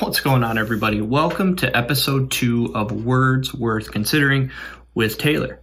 What's going on, everybody? Welcome to episode two of Words Worth Considering with Taylor.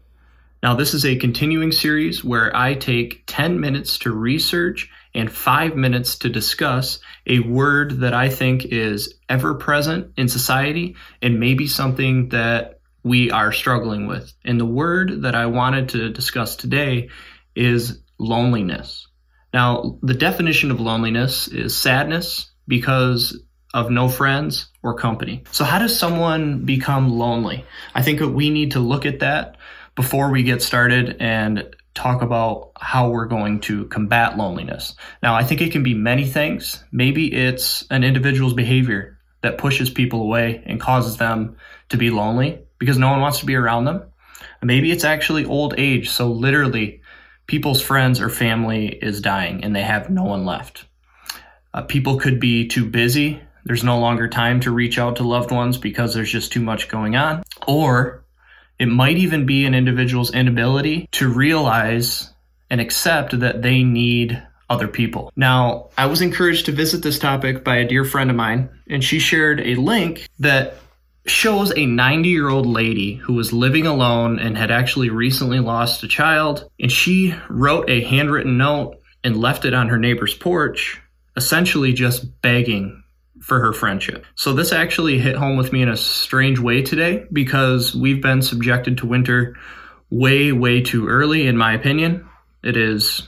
Now, this is a continuing series where I take 10 minutes to research and five minutes to discuss a word that I think is ever present in society and maybe something that we are struggling with. And the word that I wanted to discuss today is loneliness. Now, the definition of loneliness is sadness because of no friends or company. So, how does someone become lonely? I think that we need to look at that before we get started and talk about how we're going to combat loneliness. Now, I think it can be many things. Maybe it's an individual's behavior that pushes people away and causes them to be lonely because no one wants to be around them. Maybe it's actually old age. So, literally, people's friends or family is dying and they have no one left. Uh, people could be too busy there's no longer time to reach out to loved ones because there's just too much going on. Or it might even be an individual's inability to realize and accept that they need other people. Now, I was encouraged to visit this topic by a dear friend of mine, and she shared a link that shows a 90 year old lady who was living alone and had actually recently lost a child. And she wrote a handwritten note and left it on her neighbor's porch, essentially just begging for her friendship. So this actually hit home with me in a strange way today because we've been subjected to winter way, way too early, in my opinion. It is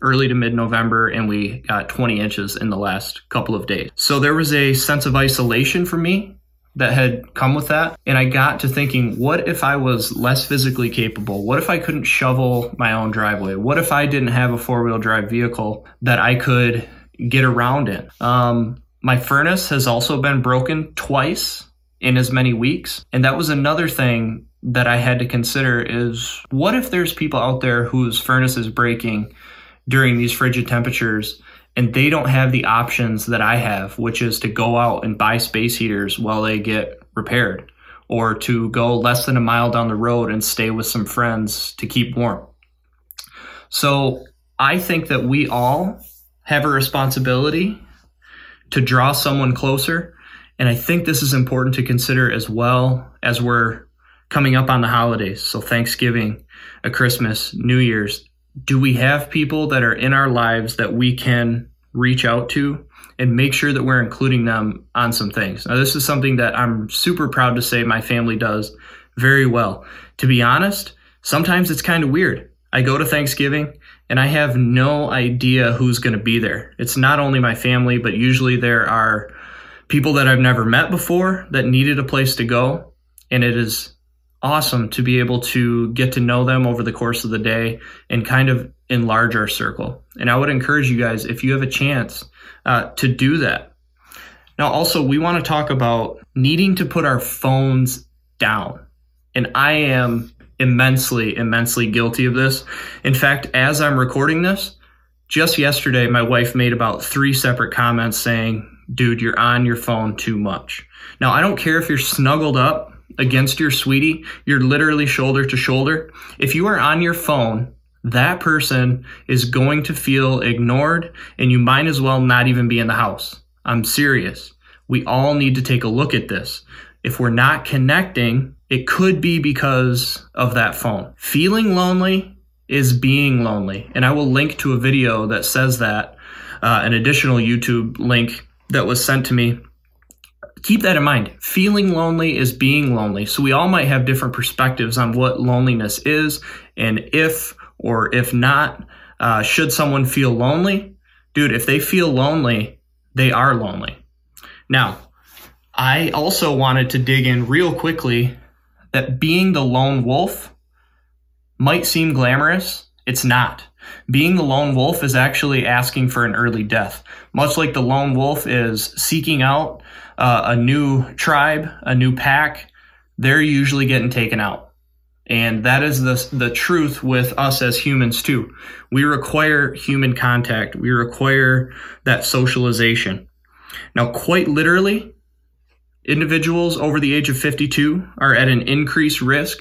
early to mid November, and we got 20 inches in the last couple of days. So there was a sense of isolation for me that had come with that. And I got to thinking, what if I was less physically capable? What if I couldn't shovel my own driveway? What if I didn't have a four wheel drive vehicle that I could get around in? Um, my furnace has also been broken twice in as many weeks. And that was another thing that I had to consider is what if there's people out there whose furnace is breaking during these frigid temperatures and they don't have the options that I have, which is to go out and buy space heaters while they get repaired or to go less than a mile down the road and stay with some friends to keep warm. So I think that we all have a responsibility to draw someone closer. And I think this is important to consider as well as we're coming up on the holidays. So, Thanksgiving, a Christmas, New Year's. Do we have people that are in our lives that we can reach out to and make sure that we're including them on some things? Now, this is something that I'm super proud to say my family does very well. To be honest, sometimes it's kind of weird. I go to Thanksgiving and I have no idea who's going to be there. It's not only my family, but usually there are people that I've never met before that needed a place to go. And it is awesome to be able to get to know them over the course of the day and kind of enlarge our circle. And I would encourage you guys, if you have a chance, uh, to do that. Now, also, we want to talk about needing to put our phones down. And I am immensely, immensely guilty of this. In fact, as I'm recording this, just yesterday, my wife made about three separate comments saying, dude, you're on your phone too much. Now, I don't care if you're snuggled up against your sweetie, you're literally shoulder to shoulder. If you are on your phone, that person is going to feel ignored and you might as well not even be in the house. I'm serious. We all need to take a look at this. If we're not connecting, it could be because of that phone. Feeling lonely is being lonely. And I will link to a video that says that, uh, an additional YouTube link that was sent to me. Keep that in mind. Feeling lonely is being lonely. So we all might have different perspectives on what loneliness is and if or if not. Uh, should someone feel lonely? Dude, if they feel lonely, they are lonely. Now, I also wanted to dig in real quickly that being the lone wolf might seem glamorous. It's not. Being the lone wolf is actually asking for an early death. Much like the lone wolf is seeking out uh, a new tribe, a new pack, they're usually getting taken out. And that is the, the truth with us as humans too. We require human contact. We require that socialization. Now, quite literally, Individuals over the age of 52 are at an increased risk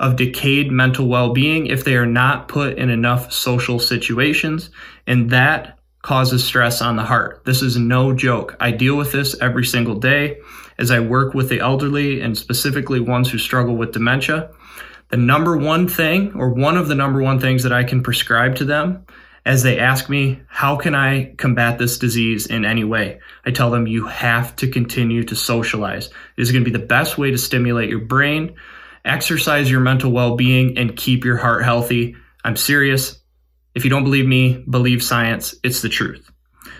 of decayed mental well being if they are not put in enough social situations. And that causes stress on the heart. This is no joke. I deal with this every single day as I work with the elderly and specifically ones who struggle with dementia. The number one thing, or one of the number one things that I can prescribe to them as they ask me, how can I combat this disease in any way? I tell them you have to continue to socialize. It is going to be the best way to stimulate your brain, exercise your mental well being, and keep your heart healthy. I'm serious. If you don't believe me, believe science. It's the truth.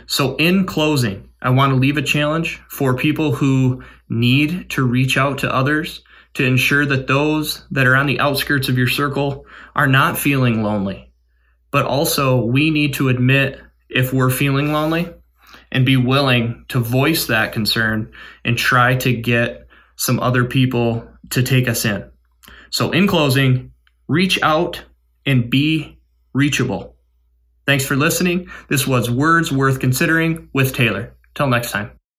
So, in closing, I want to leave a challenge for people who need to reach out to others to ensure that those that are on the outskirts of your circle are not feeling lonely but also we need to admit if we're feeling lonely and be willing to voice that concern and try to get some other people to take us in. So, in closing, reach out and be reachable. Thanks for listening. This was Words Worth Considering with Taylor. Till next time.